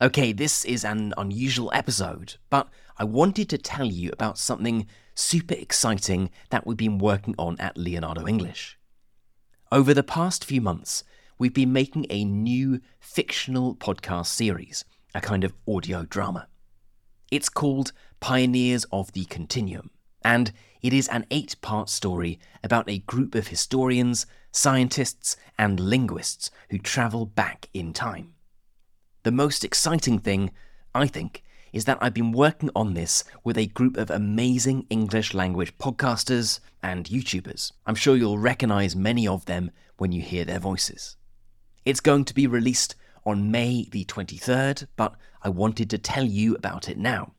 Okay, this is an unusual episode, but I wanted to tell you about something super exciting that we've been working on at Leonardo English. Over the past few months, we've been making a new fictional podcast series, a kind of audio drama. It's called Pioneers of the Continuum, and it is an eight part story about a group of historians, scientists, and linguists who travel back in time. The most exciting thing, I think, is that I've been working on this with a group of amazing English language podcasters and YouTubers. I'm sure you'll recognize many of them when you hear their voices. It's going to be released on May the 23rd, but I wanted to tell you about it now.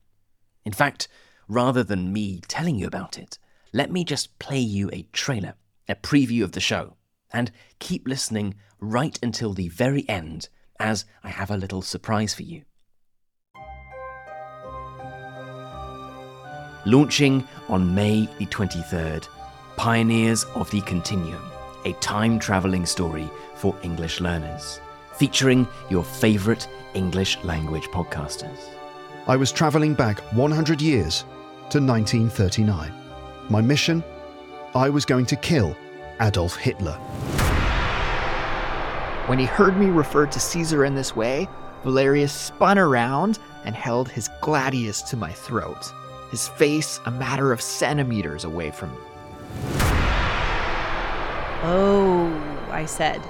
In fact, rather than me telling you about it, let me just play you a trailer, a preview of the show, and keep listening right until the very end as I have a little surprise for you. Launching on May the 23rd, Pioneers of the Continuum, a time travelling story for English learners, featuring your favourite English language podcasters. I was travelling back 100 years to 1939. My mission? I was going to kill Adolf Hitler. When he heard me refer to Caesar in this way, Valerius spun around and held his gladius to my throat, his face a matter of centimeters away from me. Oh, I said.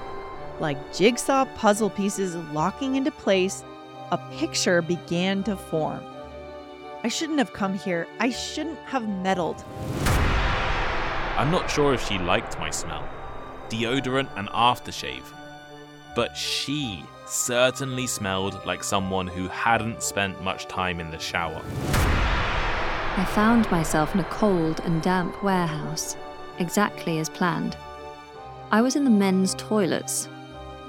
Like jigsaw puzzle pieces locking into place, a picture began to form. I shouldn't have come here. I shouldn't have meddled. I'm not sure if she liked my smell. Deodorant and aftershave but she certainly smelled like someone who hadn't spent much time in the shower. I found myself in a cold and damp warehouse, exactly as planned. I was in the men's toilets,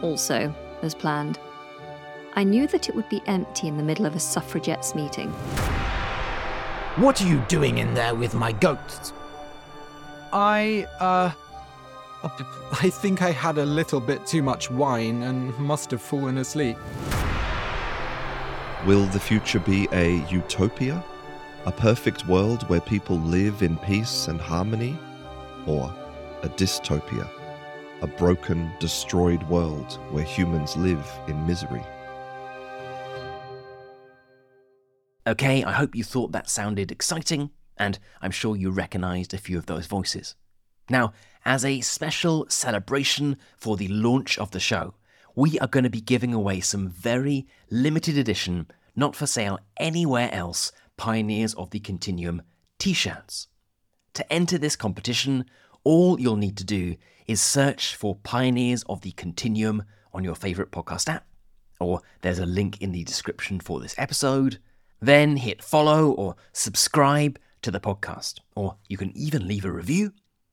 also as planned. I knew that it would be empty in the middle of a suffragettes meeting. What are you doing in there with my goats? I, uh, I think I had a little bit too much wine and must have fallen asleep. Will the future be a utopia? A perfect world where people live in peace and harmony? Or a dystopia? A broken, destroyed world where humans live in misery? Okay, I hope you thought that sounded exciting, and I'm sure you recognized a few of those voices. Now, as a special celebration for the launch of the show, we are going to be giving away some very limited edition, not for sale anywhere else, Pioneers of the Continuum t shirts. To enter this competition, all you'll need to do is search for Pioneers of the Continuum on your favourite podcast app, or there's a link in the description for this episode. Then hit follow or subscribe to the podcast, or you can even leave a review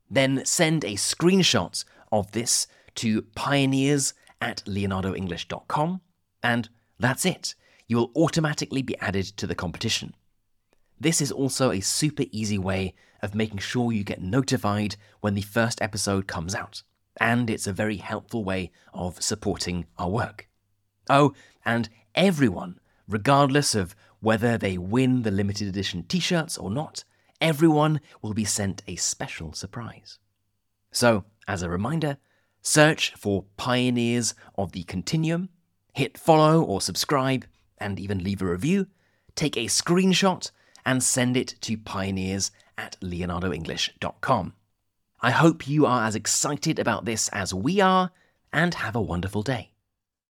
then send a screenshot of this to pioneers at leonardoenglish.com, and that's it. You will automatically be added to the competition. This is also a super easy way of making sure you get notified when the first episode comes out, and it's a very helpful way of supporting our work. Oh, and everyone, regardless of whether they win the limited edition t shirts or not, everyone will be sent a special surprise. So, as a reminder, search for Pioneers of the Continuum, hit follow or subscribe, and even leave a review, take a screenshot, and send it to pioneers at leonardoenglish.com. I hope you are as excited about this as we are, and have a wonderful day.